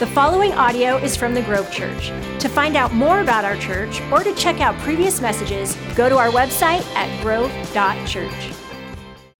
The following audio is from the Grove Church. To find out more about our church or to check out previous messages, go to our website at grove.church.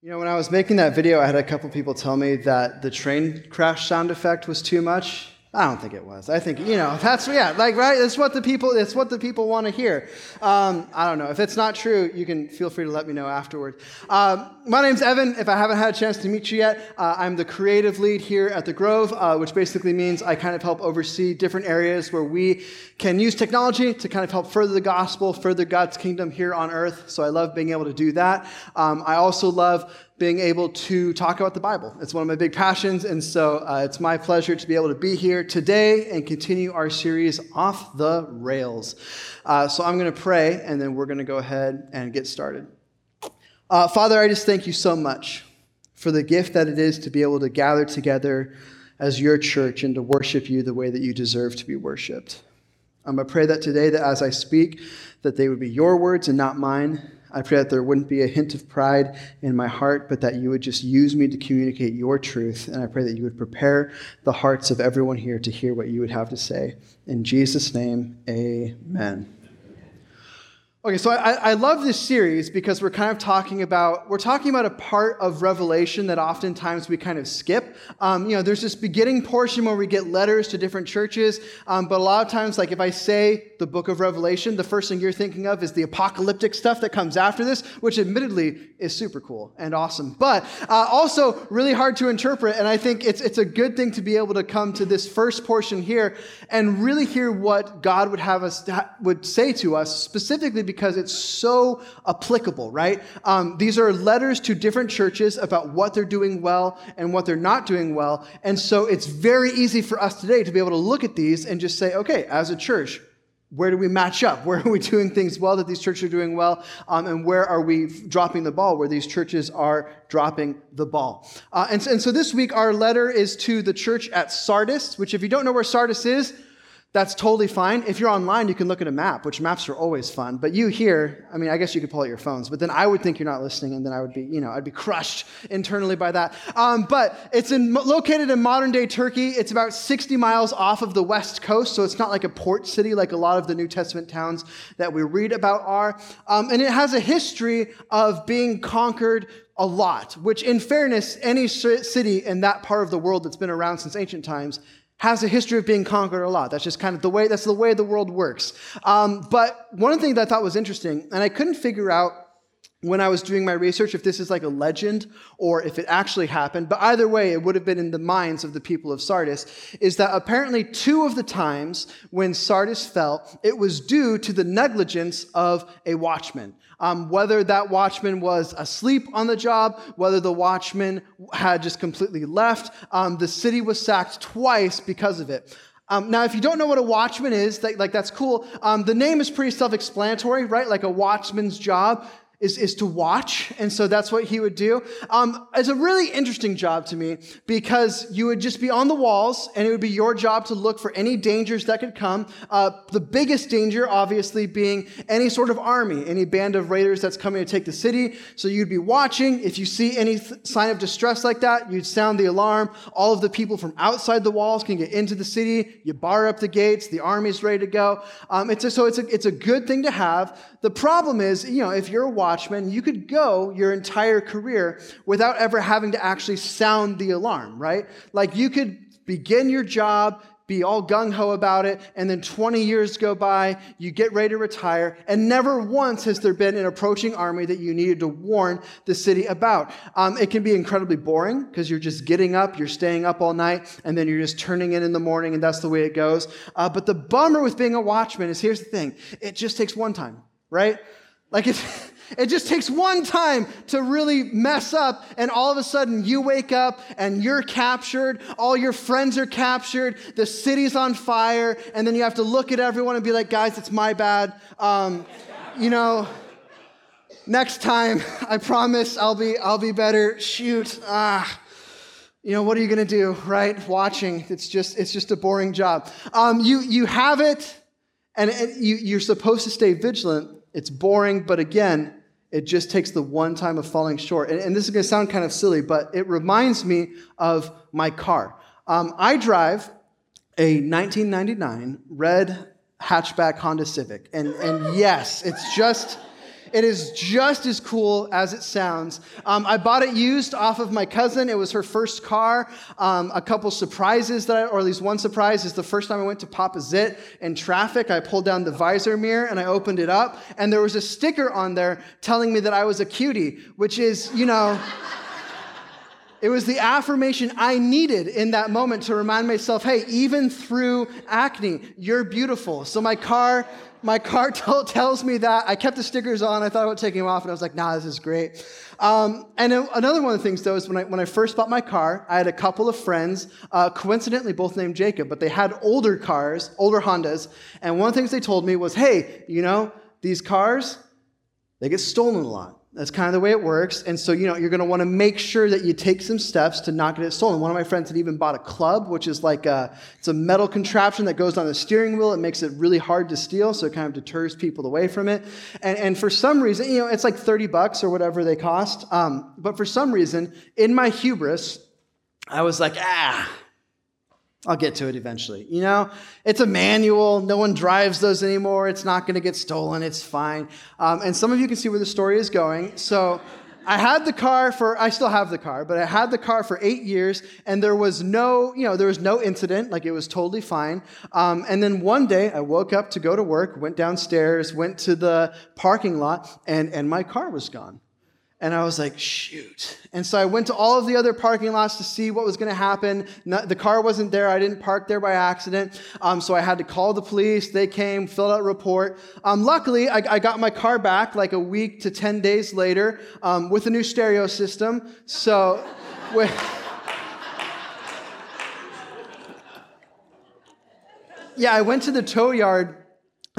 You know, when I was making that video, I had a couple people tell me that the train crash sound effect was too much. I don't think it was. I think you know that's yeah, like right. That's what the people. It's what the people want to hear. Um, I don't know if it's not true. You can feel free to let me know afterward. Um, my name's Evan. If I haven't had a chance to meet you yet, uh, I'm the creative lead here at the Grove, uh, which basically means I kind of help oversee different areas where we can use technology to kind of help further the gospel, further God's kingdom here on earth. So I love being able to do that. Um, I also love being able to talk about the Bible. It's one of my big passions, and so uh, it's my pleasure to be able to be here today and continue our series off the rails. Uh, so I'm going to pray, and then we're going to go ahead and get started. Uh, Father, I just thank you so much for the gift that it is to be able to gather together as your church and to worship you the way that you deserve to be worshiped. I'm going to pray that today, that as I speak, that they would be your words and not mine I pray that there wouldn't be a hint of pride in my heart, but that you would just use me to communicate your truth. And I pray that you would prepare the hearts of everyone here to hear what you would have to say. In Jesus' name, amen. Okay, so I, I, love this series because we're kind of talking about we're talking about a part of Revelation that oftentimes we kind of skip. Um, you know, there's this beginning portion where we get letters to different churches, um, but a lot of times, like if I say the book of Revelation, the first thing you're thinking of is the apocalyptic stuff that comes after this, which admittedly is super cool and awesome, but uh, also really hard to interpret. And I think it's it's a good thing to be able to come to this first portion here and really hear what God would have us would say to us specifically because it's so applicable, right? Um, these are letters to different churches about what they're doing well and what they're not doing well. And so it's very easy for us today to be able to look at these and just say, okay, as a church, where do we match up? Where are we doing things well that these churches are doing well? Um, and where are we dropping the ball where these churches are dropping the ball? Uh, and, and so this week, our letter is to the church at Sardis, which, if you don't know where Sardis is, that's totally fine. If you're online, you can look at a map, which maps are always fun. But you here, I mean, I guess you could pull out your phones, but then I would think you're not listening, and then I would be, you know, I'd be crushed internally by that. Um, but it's in, located in modern day Turkey. It's about 60 miles off of the west coast, so it's not like a port city like a lot of the New Testament towns that we read about are. Um, and it has a history of being conquered a lot, which, in fairness, any city in that part of the world that's been around since ancient times has a history of being conquered a lot. That's just kind of the way, that's the way the world works. Um, but one of the things that I thought was interesting, and I couldn't figure out when I was doing my research if this is like a legend or if it actually happened, but either way, it would have been in the minds of the people of Sardis, is that apparently two of the times when Sardis fell, it was due to the negligence of a watchman. Um, whether that watchman was asleep on the job, whether the watchman had just completely left, um, the city was sacked twice because of it. Um, now, if you don't know what a watchman is, that, like that's cool. Um, the name is pretty self-explanatory, right? Like a watchman's job is, is to watch. And so that's what he would do. Um, it's a really interesting job to me because you would just be on the walls and it would be your job to look for any dangers that could come. Uh, the biggest danger, obviously, being any sort of army, any band of raiders that's coming to take the city. So you'd be watching. If you see any th- sign of distress like that, you'd sound the alarm. All of the people from outside the walls can get into the city. You bar up the gates. The army's ready to go. Um, it's a, so it's a, it's a good thing to have. The problem is, you know, if you're a watchman, you could go your entire career without ever having to actually sound the alarm, right? Like you could begin your job, be all gung ho about it, and then 20 years go by, you get ready to retire, and never once has there been an approaching army that you needed to warn the city about. Um, it can be incredibly boring because you're just getting up, you're staying up all night, and then you're just turning in in the morning, and that's the way it goes. Uh, but the bummer with being a watchman is here's the thing it just takes one time right? Like it, it just takes one time to really mess up, and all of a sudden you wake up and you're captured. All your friends are captured. The city's on fire, and then you have to look at everyone and be like, "Guys, it's my bad." Um, you know, next time, I promise I'll be I'll be better. Shoot, ah. You know what are you going to do, right? Watching. It's just it's just a boring job. Um, you you have it, and it, you, you're supposed to stay vigilant it's boring, but again, it just takes the one time of falling short. And, and this is going to sound kind of silly, but it reminds me of my car. Um, I drive a 1999 red hatchback Honda Civic. And, and yes, it's just it is just as cool as it sounds. Um, I bought it used off of my cousin. It was her first car. Um, a couple surprises that, I, or at least one surprise, is the first time I went to Papa Zit in traffic. I pulled down the visor mirror and I opened it up, and there was a sticker on there telling me that I was a cutie, which is, you know. It was the affirmation I needed in that moment to remind myself, hey, even through acne, you're beautiful. So my car my car t- tells me that. I kept the stickers on. I thought about taking them off, and I was like, nah, this is great. Um, and another one of the things, though, is when I, when I first bought my car, I had a couple of friends, uh, coincidentally both named Jacob, but they had older cars, older Hondas. And one of the things they told me was, hey, you know, these cars, they get stolen a lot. That's kind of the way it works. And so, you know, you're going to want to make sure that you take some steps to not get it stolen. One of my friends had even bought a club, which is like a, it's a metal contraption that goes on the steering wheel. It makes it really hard to steal, so it kind of deters people away from it. And, and for some reason, you know, it's like 30 bucks or whatever they cost. Um, but for some reason, in my hubris, I was like, ah, I'll get to it eventually. You know, it's a manual. No one drives those anymore. It's not going to get stolen. It's fine. Um, and some of you can see where the story is going. So I had the car for, I still have the car, but I had the car for eight years and there was no, you know, there was no incident. Like it was totally fine. Um, and then one day I woke up to go to work, went downstairs, went to the parking lot, and, and my car was gone. And I was like, shoot. And so I went to all of the other parking lots to see what was going to happen. the car wasn't there. I didn't park there by accident. Um, so I had to call the police. They came, filled out a report. Um, luckily, I, I, got my car back like a week to 10 days later um, with a new stereo system. So, with, yeah, I went to the tow yard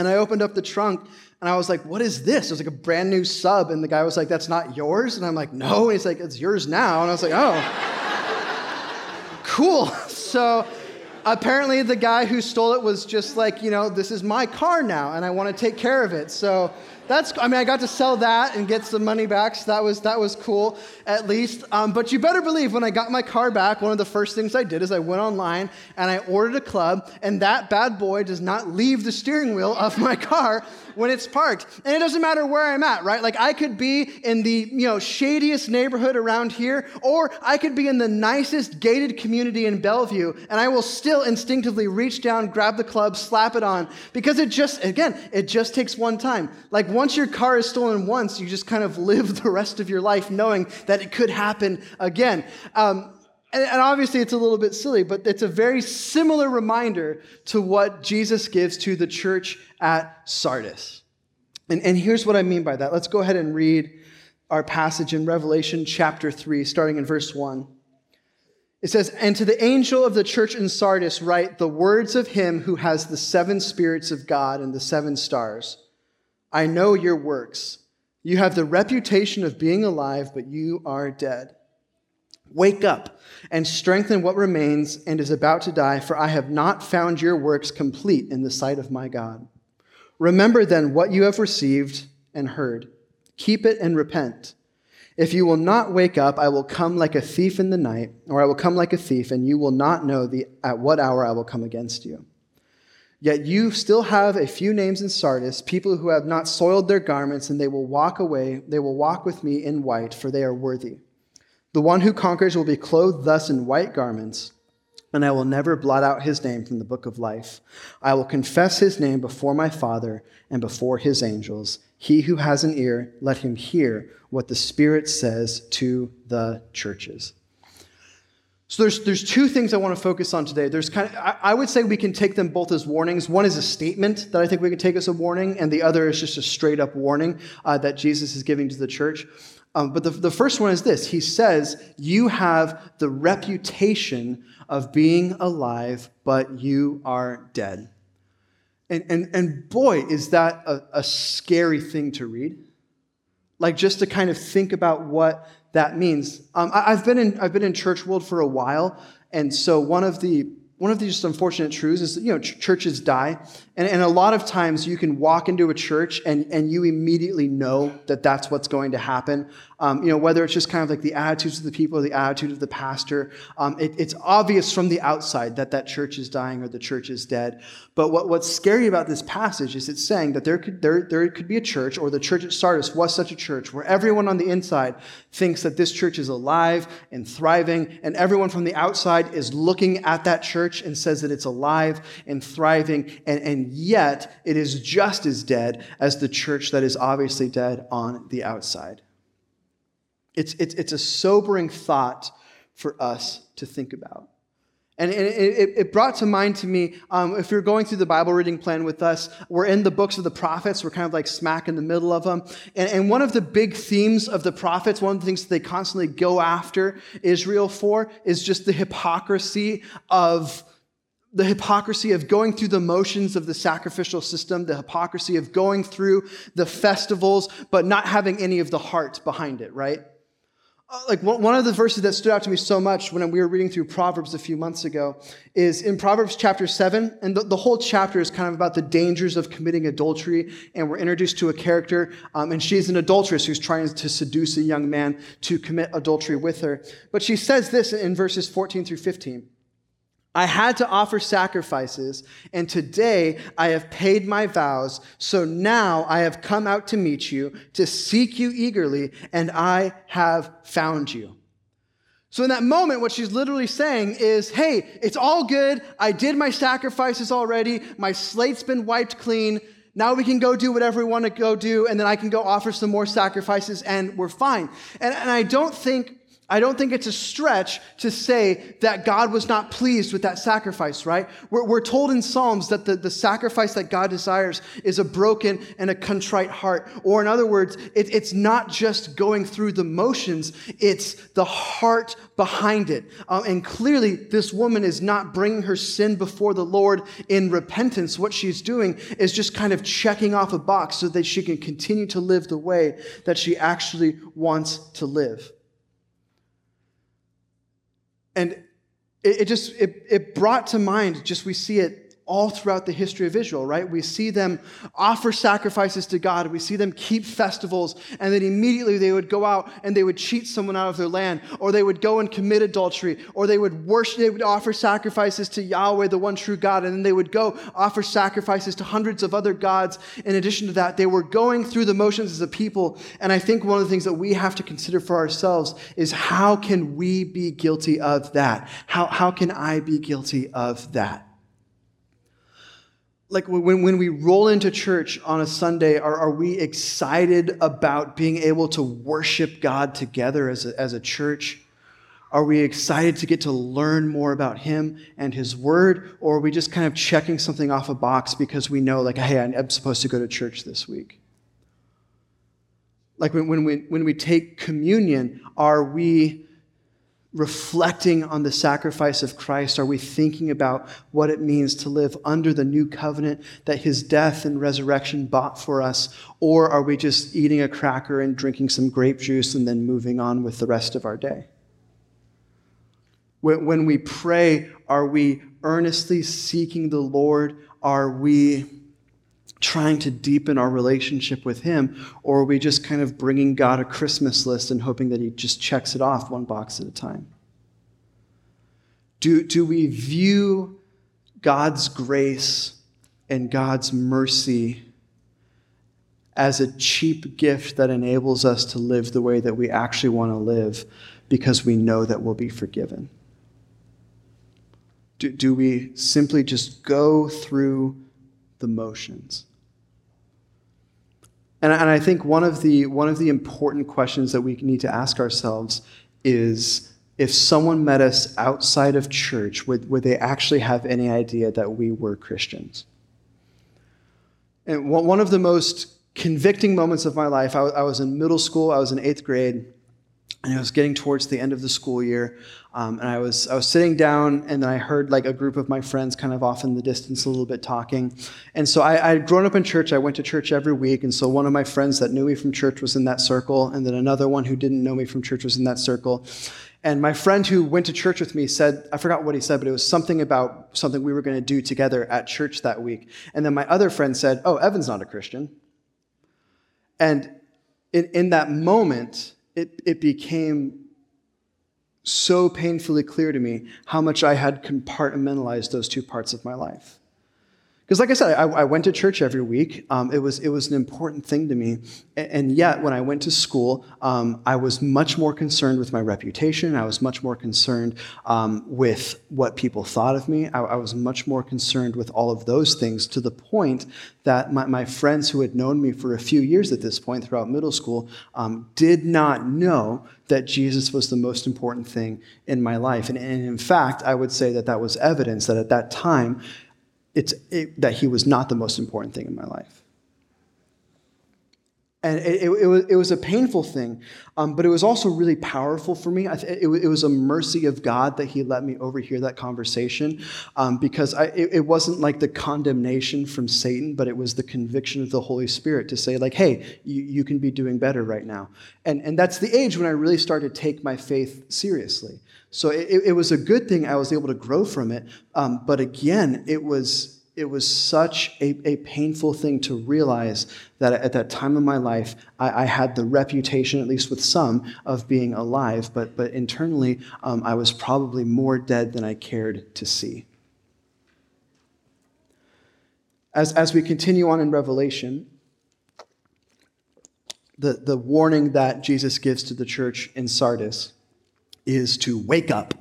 and I opened up the trunk and I was like, what is this? It was like a brand new sub. And the guy was like, that's not yours? And I'm like, no. And he's like, it's yours now. And I was like, oh, cool. So apparently the guy who stole it was just like, you know, this is my car now and I want to take care of it. So that's I mean I got to sell that and get some money back, so that was that was cool at least. Um, but you better believe when I got my car back, one of the first things I did is I went online and I ordered a club, and that bad boy does not leave the steering wheel of my car when it's parked. And it doesn't matter where I'm at, right? Like I could be in the you know shadiest neighborhood around here, or I could be in the nicest gated community in Bellevue, and I will still instinctively reach down, grab the club, slap it on, because it just again it just takes one time. Like once your car is stolen once, you just kind of live the rest of your life knowing that it could happen again. Um, and, and obviously, it's a little bit silly, but it's a very similar reminder to what Jesus gives to the church at Sardis. And, and here's what I mean by that. Let's go ahead and read our passage in Revelation chapter 3, starting in verse 1. It says, And to the angel of the church in Sardis, write the words of him who has the seven spirits of God and the seven stars. I know your works. You have the reputation of being alive, but you are dead. Wake up and strengthen what remains and is about to die, for I have not found your works complete in the sight of my God. Remember then what you have received and heard. Keep it and repent. If you will not wake up, I will come like a thief in the night, or I will come like a thief, and you will not know the, at what hour I will come against you. Yet you still have a few names in Sardis, people who have not soiled their garments, and they will walk away, they will walk with me in white, for they are worthy. The one who conquers will be clothed thus in white garments, and I will never blot out his name from the book of life. I will confess his name before my Father and before his angels. He who has an ear, let him hear what the Spirit says to the churches. So there's, there's two things I want to focus on today. There's kind of, I, I, would say we can take them both as warnings. One is a statement that I think we can take as a warning, and the other is just a straight up warning uh, that Jesus is giving to the church. Um, but the, the first one is this He says, You have the reputation of being alive, but you are dead. And, and, and boy, is that a, a scary thing to read. Like just to kind of think about what that means. Um, I, have been in I've been in church world for a while, and so one of the one of the just unfortunate truths is you know, ch- churches die. And, and a lot of times you can walk into a church and, and you immediately know that that's what's going to happen. Um, you know, whether it's just kind of like the attitudes of the people or the attitude of the pastor. Um, it, it's obvious from the outside that that church is dying or the church is dead. But what, what's scary about this passage is it's saying that there could, there, there could be a church, or the church at Sardis was such a church, where everyone on the inside thinks that this church is alive and thriving, and everyone from the outside is looking at that church and says that it's alive and thriving, and, and yet it is just as dead as the church that is obviously dead on the outside. It's, it's, it's a sobering thought for us to think about. And it, brought to mind to me um, if you're going through the Bible reading plan with us, we're in the books of the prophets. We're kind of like smack in the middle of them. And, and one of the big themes of the prophets, one of the things that they constantly go after Israel for, is just the hypocrisy of the hypocrisy of going through the motions of the sacrificial system, the hypocrisy of going through the festivals, but not having any of the heart behind it, right? Uh, like one of the verses that stood out to me so much when we were reading through Proverbs a few months ago is in Proverbs chapter 7. And the, the whole chapter is kind of about the dangers of committing adultery. And we're introduced to a character, um, and she's an adulteress who's trying to seduce a young man to commit adultery with her. But she says this in verses 14 through 15. I had to offer sacrifices, and today I have paid my vows. So now I have come out to meet you, to seek you eagerly, and I have found you. So, in that moment, what she's literally saying is, Hey, it's all good. I did my sacrifices already. My slate's been wiped clean. Now we can go do whatever we want to go do, and then I can go offer some more sacrifices, and we're fine. And, and I don't think I don't think it's a stretch to say that God was not pleased with that sacrifice, right? We're, we're told in Psalms that the, the sacrifice that God desires is a broken and a contrite heart. Or, in other words, it, it's not just going through the motions, it's the heart behind it. Um, and clearly, this woman is not bringing her sin before the Lord in repentance. What she's doing is just kind of checking off a box so that she can continue to live the way that she actually wants to live. And it, it just it, it brought to mind just we see it all throughout the history of Israel, right? We see them offer sacrifices to God. We see them keep festivals, and then immediately they would go out and they would cheat someone out of their land, or they would go and commit adultery, or they would worship, they would offer sacrifices to Yahweh, the one true God, and then they would go offer sacrifices to hundreds of other gods. In addition to that, they were going through the motions as a people. And I think one of the things that we have to consider for ourselves is how can we be guilty of that? How, how can I be guilty of that? Like when, when we roll into church on a Sunday, are, are we excited about being able to worship God together as a, as a church? Are we excited to get to learn more about Him and His Word? Or are we just kind of checking something off a box because we know, like, hey, I'm supposed to go to church this week? Like when, when, we, when we take communion, are we reflecting on the sacrifice of Christ? Are we thinking about what it means to live under the new covenant that his death and resurrection bought for us? Or are we just eating a cracker and drinking some grape juice and then moving on with the rest of our day? When we pray, are we earnestly seeking the Lord? Are we trying to deepen our relationship with Him? Or are we just kind of bringing God a Christmas list and hoping that He just checks it off one box at a time? Do, do we view God's grace and God's mercy as a cheap gift that enables us to live the way that we actually want to live because we know that we'll be forgiven? Do, do we simply just go through the motions? And, and I think one of, the, one of the important questions that we need to ask ourselves is if someone met us outside of church, would, would they actually have any idea that we were Christians? And one of the most convicting moments of my life, I, I was in middle school, I was in eighth grade, and it was getting towards the end of the school year. Um, and I was, I was sitting down, and then I heard like a group of my friends kind of off in the distance a little bit talking. And so I, had grown up in church. I went to church every week. And so one of my friends that knew me from church was in that circle, and then another one who didn't know me from church was in that circle. And my friend who went to church with me said, I forgot what he said, but it was something about something we were going to do together at church that week. And then my other friend said, Oh, Evan's not a Christian. And in, in that moment, it, it became so painfully clear to me how much I had compartmentalized those two parts of my life. Because, like I said, I, I, went to church every week. Um, it, was, it was an important thing to me. And, and yet, when I went to school, um, I was much more concerned with my reputation. I was much more concerned um, with what people thought of me. I, I, was much more concerned with all of those things to the point that my, my friends who had known me for a few years at this point throughout middle school um, did not know that Jesus was the most important thing in my life. And, and in fact, I would say that that was evidence that at that time, it's, it, that he was not the most important thing in my life. And it, it, it, was, it was a painful thing, um, but it was also really powerful for me. It, it, was a mercy of God that He let me overhear that conversation um, because I, it, wasn't like the condemnation from Satan, but it was the conviction of the Holy Spirit to say, like, hey, you, you can be doing better right now. And, and that's the age when I really started to take my faith seriously. So it, it was a good thing I was able to grow from it. Um, but again, it was it was such a, a, painful thing to realize that at that time of my life, I, I, had the reputation, at least with some, of being alive, but, but internally, um, I was probably more dead than I cared to see. As, as we continue on in Revelation, the, the warning that Jesus gives to the church in Sardis is to wake up.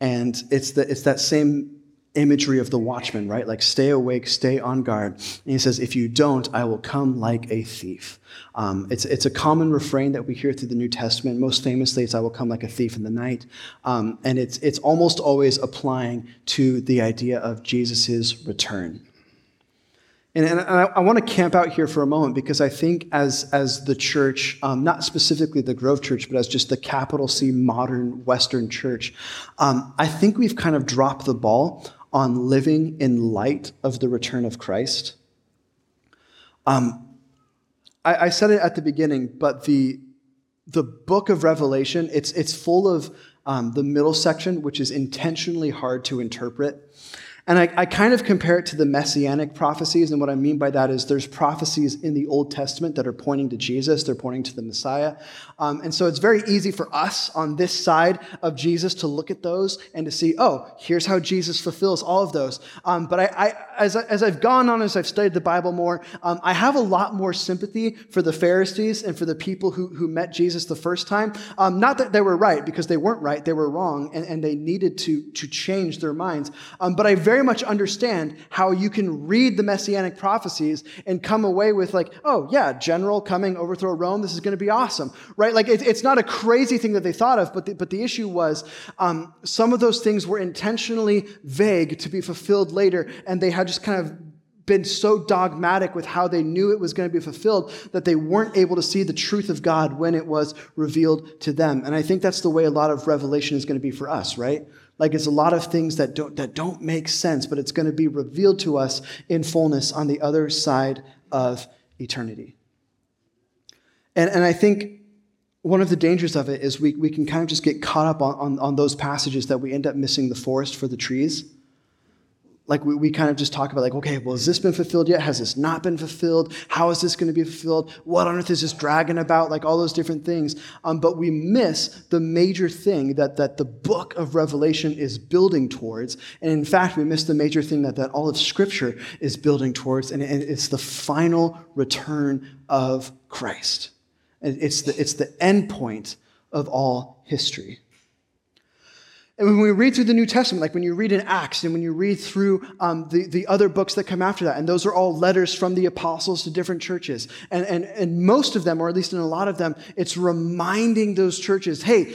And it's, the, it's that same imagery of the watchman, right? Like, stay awake, stay on guard. And he says, if you don't, I will come like a thief. Um, it's, it's a common refrain that we hear through the New Testament. Most famously, it's, I will come like a thief in the night. Um, and it's, it's almost always applying to the idea of Jesus' return. And, and I, I, want to camp out here for a moment because I think, as, as the church, um, not specifically the Grove Church, but as just the capital C modern Western church, um, I think we've kind of dropped the ball on living in light of the return of Christ. Um, I, I said it at the beginning, but the, the book of Revelation, it's, it's full of um, the middle section, which is intentionally hard to interpret. And I, I, kind of compare it to the messianic prophecies. And what I mean by that is there's prophecies in the Old Testament that are pointing to Jesus, they're pointing to the Messiah. Um, and so it's very easy for us on this side of Jesus to look at those and to see, oh, here's how Jesus fulfills all of those. Um, but I, I, as, I, as I've gone on, as I've studied the Bible more, um, I have a lot more sympathy for the Pharisees and for the people who, who met Jesus the first time. Um, not that they were right, because they weren't right, they were wrong, and, and they needed to, to change their minds. Um, but I very very much understand how you can read the messianic prophecies and come away with, like, oh, yeah, general coming, overthrow Rome, this is going to be awesome, right? Like, it, it's not a crazy thing that they thought of, but the, but the issue was um, some of those things were intentionally vague to be fulfilled later, and they had just kind of been so dogmatic with how they knew it was going to be fulfilled that they weren't able to see the truth of God when it was revealed to them. And I think that's the way a lot of revelation is going to be for us, right? Like it's a lot of things that don't, that don't make sense, but it's going to be revealed to us in fullness on the other side of eternity. And, and I think one of the dangers of it is we, we can kind of just get caught up on, on, on those passages that we end up missing the forest for the trees like we, we kind of just talk about like okay well has this been fulfilled yet? Has this not been fulfilled? How is this going to be fulfilled? What on earth is this dragon about? Like all those different things. Um, but we miss the major thing that, that the book of revelation is building towards. And in fact we miss the major thing that, that all of scripture is building towards and, and it's the final return of christ. It's the, it's the end point of all history and when we read through the New Testament, like when you read in Acts and when you read through um, the, the other books that come after that, and those are all letters from the apostles to different churches. And, and, and most of them, or at least in a lot of them, it's reminding those churches hey,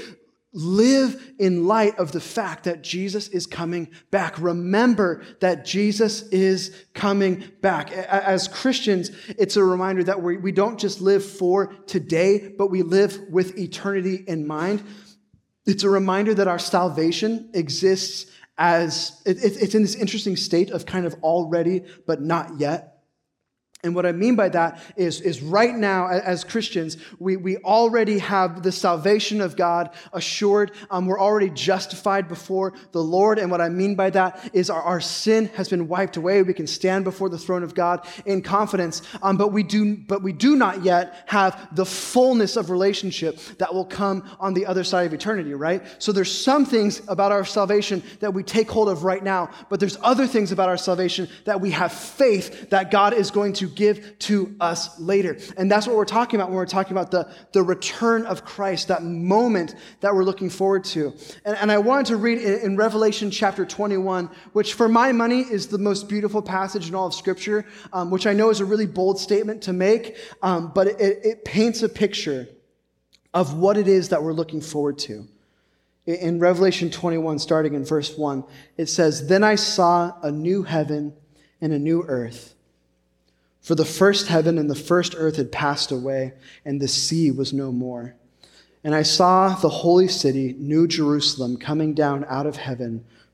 live in light of the fact that Jesus is coming back. Remember that Jesus is coming back. As Christians, it's a reminder that we, we don't just live for today, but we live with eternity in mind. It's a reminder that our salvation exists as it, it, it's in this interesting state of kind of already, but not yet. And what I mean by that is, is right now, as Christians, we, we already have the salvation of God assured. Um, we're already justified before the Lord. And what I mean by that is our, our sin has been wiped away. We can stand before the throne of God in confidence. Um, but, we do, but we do not yet have the fullness of relationship that will come on the other side of eternity, right? So there's some things about our salvation that we take hold of right now, but there's other things about our salvation that we have faith that God is going to give to us later. And that's what we're talking about when we're talking about the, the return of Christ, that moment that we're looking forward to. And, and I wanted to read in, in, Revelation chapter 21, which for my money is the most beautiful passage in all of Scripture, um, which I know is a really bold statement to make, um, but it, it paints a picture of what it is that we're looking forward to. In Revelation 21, starting in verse 1, it says, Then I saw a new heaven and a new earth. For the first heaven and the first earth had passed away, and the sea was no more. And I saw the holy city, New Jerusalem, coming down out of heaven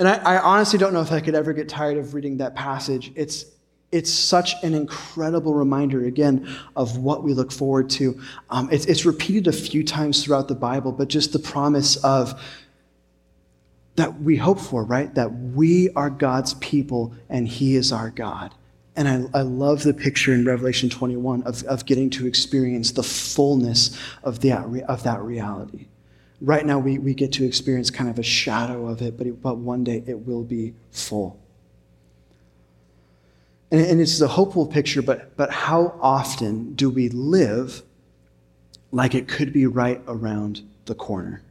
And I, I, honestly don't know if I could ever get tired of reading that passage. It's, it's such an incredible reminder, again, of what we look forward to. Um, it's, it's repeated a few times throughout the Bible, but just the promise of that we hope for, right? That we are God's people and He is our God. And I, I love the picture in Revelation 21 of, of getting to experience the fullness of that, of that reality right now we, we get to experience kind of a shadow of it, but, it, but one day it will be full. And, and it's a hopeful picture, but, but how often do we live like it could be right around the corner?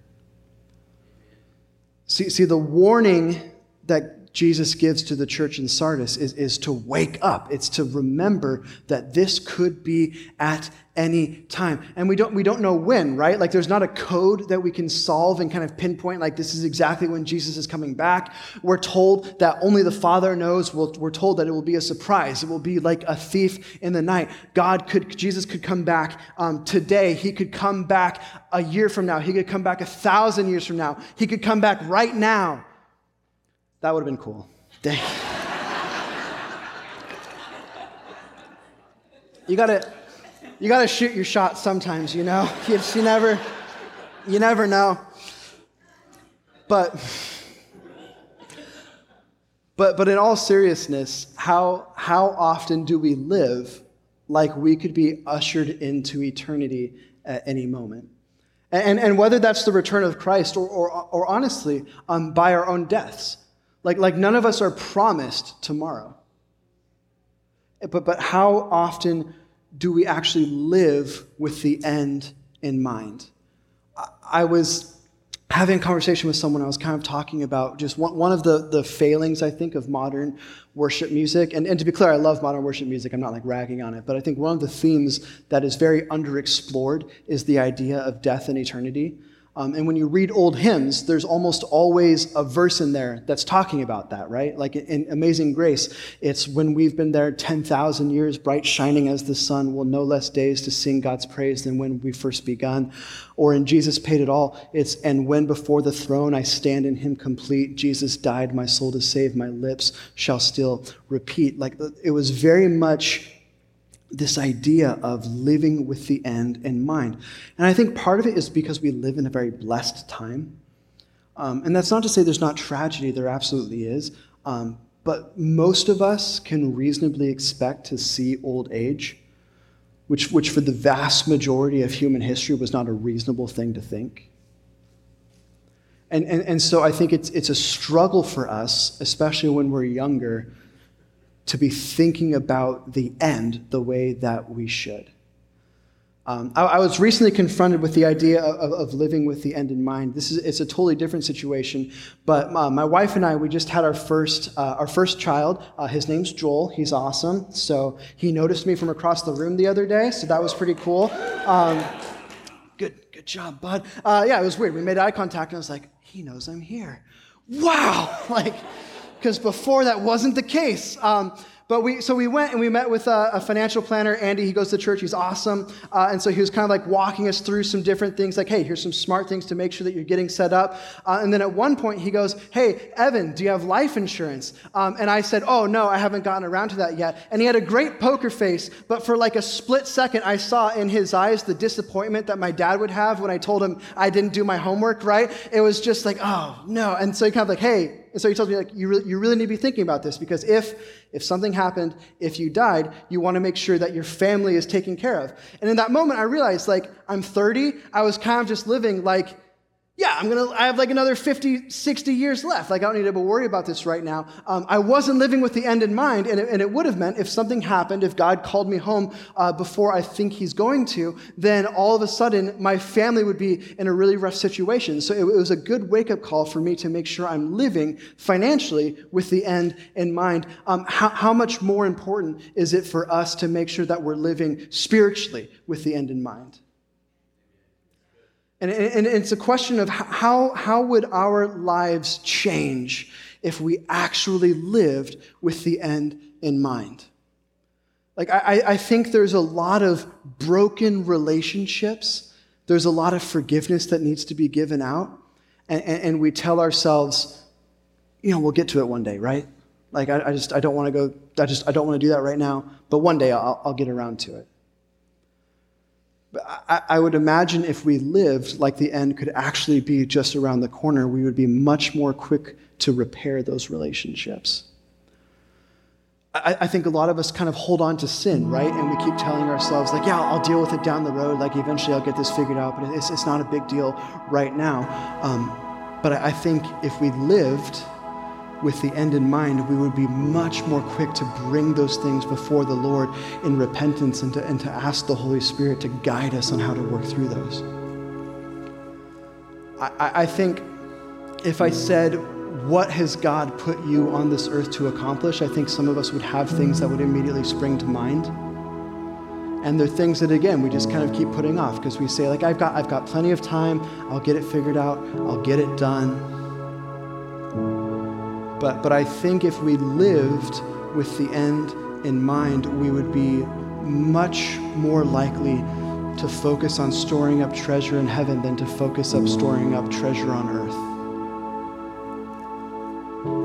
See, see the warning that Jesus gives to the church in Sardis is, is to wake up. It's to remember that this could be at any time. And we don't, we don't know when, right? Like there's not a code that we can solve and kind of pinpoint, like this is exactly when Jesus is coming back. We're told that only the Father knows. We're told that it will be a surprise. It will be like a thief in the night. God could, Jesus could come back um, today. He could come back a year from now. He could come back a thousand years from now. He could come back right now. That would have been cool. Dang. you gotta, you gotta shoot your shot sometimes, you know? You, you never, you never know. But, but, but in all seriousness, how, how often do we live like we could be ushered into eternity at any moment? And, and whether that's the return of Christ or, or, or honestly, um, by our own deaths. Like, like none of us are promised tomorrow. But, but how often do we actually live with the end in mind? I was having a conversation with someone, I was kind of talking about just one, one of the, the failings, I think, of modern worship music. And, and to be clear, I love modern worship music. I'm not like ragging on it. But I think one of the themes that is very underexplored is the idea of death and eternity. Um, and when you read old hymns, there's almost always a verse in there that's talking about that, right? Like in Amazing Grace, it's when we've been there 10,000 years, bright shining as the sun, will no less days to sing God's praise than when we first begun. Or in Jesus Paid It All, it's, and when before the throne I stand in him complete, Jesus died my soul to save, my lips shall still repeat. Like it was very much this idea of living with the end in mind. And I think part of it is because we live in a very blessed time. Um, and that's not to say there's not tragedy, there absolutely is. Um, but most of us can reasonably expect to see old age, which, which for the vast majority of human history was not a reasonable thing to think. And, and, and so I think it's, it's a struggle for us, especially when we're younger, to be thinking about the end the way that we should. Um, I, I, was recently confronted with the idea of, of, living with the end in mind. This is it's a totally different situation, but uh, my wife and I we just had our first uh, our first child. Uh, his name's Joel. He's awesome. So he noticed me from across the room the other day, so that was pretty cool. Um, good good job, bud. Uh, yeah, it was weird. We made eye contact, and I was like, he knows I'm here. Wow, like because before that wasn't the case. Um, but we, so we went and we met with a, a financial planner, Andy. He goes to church. He's awesome. Uh, and so he was kind of like walking us through some different things, like, hey, here's some smart things to make sure that you're getting set up. Uh, and then at one point he goes, hey, Evan, do you have life insurance? Um, and I said, oh no, I haven't gotten around to that yet. And he had a great poker face, but for like a split second, I saw in his eyes the disappointment that my dad would have when I told him I didn't do my homework right. It was just like, oh no. And so he kind of like, hey, and so he tells me, like, you, re- you really need to be thinking about this because if, if something happened, if you died, you want to make sure that your family is taken care of. And in that moment, I realized, like, I'm 30. I was kind of just living like, yeah, I'm gonna, I have like another 50, 60 years left. Like, I don't need to worry about this right now. Um, I wasn't living with the end in mind, and it, and it, would have meant if something happened, if God called me home uh, before I think He's going to, then all of a sudden my family would be in a really rough situation. So it, it was a good wake up call for me to make sure I'm living financially with the end in mind. Um, how, how much more important is it for us to make sure that we're living spiritually with the end in mind? And, and, it's a question of how, how would our lives change if we actually lived with the end in mind? Like, I, I think there's a lot of broken relationships. There's a lot of forgiveness that needs to be given out. And, and, we tell ourselves, you know, we'll get to it one day, right? Like, I, I just, I don't want to go, I just, I don't want to do that right now, but one day I'll, I'll get around to it. I, I would imagine if we lived like the end could actually be just around the corner, we would be much more quick to repair those relationships. I, I, think a lot of us kind of hold on to sin, right? And we keep telling ourselves, like, yeah, I'll deal with it down the road. Like, eventually I'll get this figured out, but it's, it's not a big deal right now. Um, but I think if we lived with the end in mind, we would be much more quick to bring those things before the Lord in repentance and to, and to ask the Holy Spirit to guide us on how to work through those. I, I think if I said, What has God put you on this earth to accomplish? I think some of us would have things that would immediately spring to mind. And they're things that again we just kind of keep putting off because we say, like, I've got I've got plenty of time, I'll get it figured out, I'll get it done. But, but I think if we lived with the end in mind, we would be much more likely to focus on storing up treasure in heaven than to focus up storing up treasure on earth.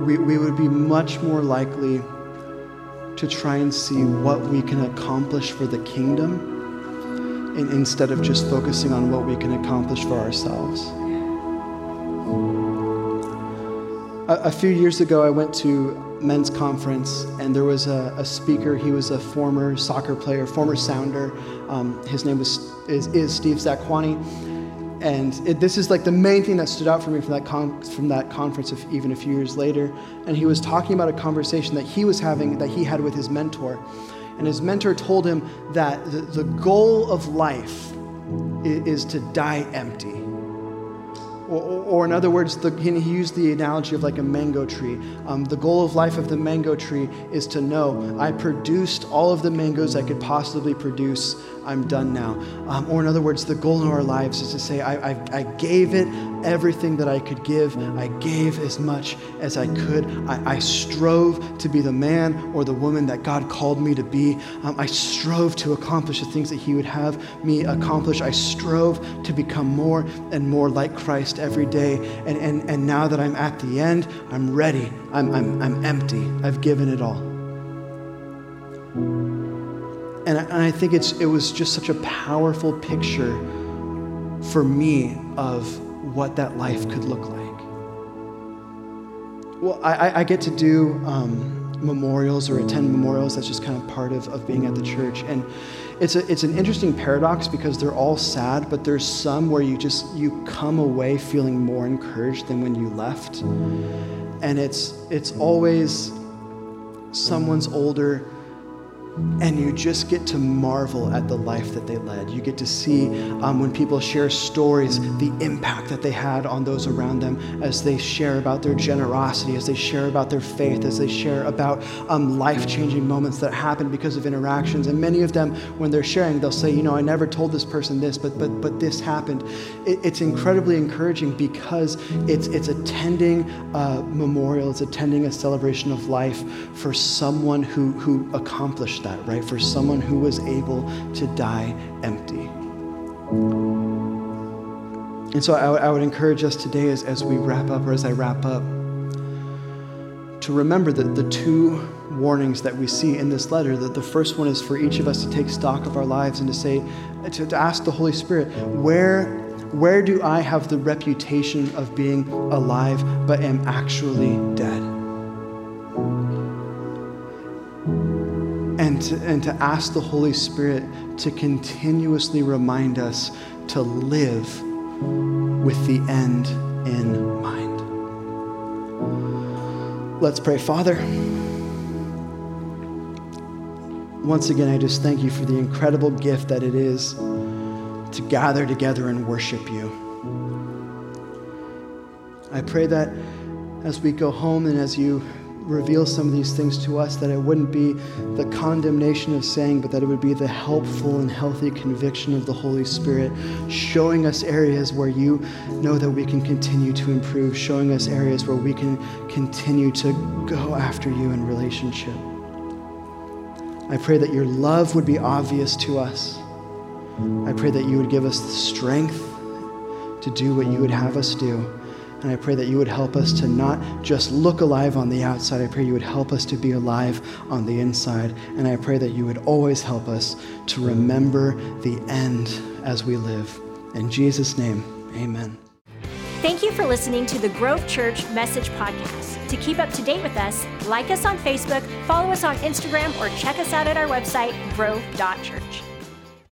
We, we would be much more likely to try and see what we can accomplish for the kingdom in, instead of just focusing on what we can accomplish for ourselves. A, a, few years ago, I went to men's conference, and there was a, a speaker. He was a former soccer player, former sounder. Um, his name was is, is Steve Zakuani, and it, this is like the main thing that stood out for me from that con- from that conference, even a few years later. And he was talking about a conversation that he was having that he had with his mentor, and his mentor told him that the, the goal of life is, is to die empty or, or, in other words, the, he used the analogy of like a mango tree. Um, the goal of life of the mango tree is to know I produced all of the mangoes I could possibly produce. I'm done now. Um, or in other words, the goal in our lives is to say I, I, I, gave it everything that I could give. I gave as much as I could. I, I strove to be the man or the woman that God called me to be. Um, I strove to accomplish the things that He would have me accomplish. I strove to become more and more like Christ every day. And, and, and now that I'm at the end, I'm ready. I'm, I'm, I'm empty. I've given it all. And I, think it's, it was just such a powerful picture for me of what that life could look like. Well, I, I get to do um, memorials or attend memorials. That's just kind of part of, of being at the church. And it's, a, it's an interesting paradox because they're all sad, but there's some where you just, you come away feeling more encouraged than when you left. And it's, it's always someone's older and you just get to marvel at the life that they led. You get to see um, when people share stories, the impact that they had on those around them as they share about their generosity, as they share about their faith, as they share about um, life changing moments that happened because of interactions. And many of them, when they're sharing, they'll say, You know, I never told this person this, but, but, but this happened. It, it's incredibly encouraging because it's, it's attending a memorial, it's attending a celebration of life for someone who, who accomplished that, right? For someone who was able to die empty. And so I, I would encourage us today as, as we wrap up, or as I wrap up, to remember that the two warnings that we see in this letter that the first one is for each of us to take stock of our lives and to say to, to ask the holy spirit where where do i have the reputation of being alive but am actually dead to, and to ask the Holy Spirit to continuously remind us to live with the end in mind. Let's pray. Father, once again, I just thank you for the incredible gift that it is to gather together and worship you. I pray that as we go home and as you reveal some of these things to us, that it wouldn't be the condemnation of Satan, but that it would be the helpful and healthy conviction of the Holy Spirit, showing us areas where you know that we can continue to improve, showing us areas where we can continue to go after you in relationship. I pray that your love would be obvious to us. I pray that you would give us the strength to do what you would have us do. And I pray that you would help us to not just look alive on the outside. I pray you would help us to be alive on the inside. And I pray that you would always help us to remember the end as we live. In Jesus' name, amen. Thank you for listening to the Grove Church Message Podcast. To keep up to date with us, like us on Facebook, follow us on Instagram, or check us out at our website, grove.church.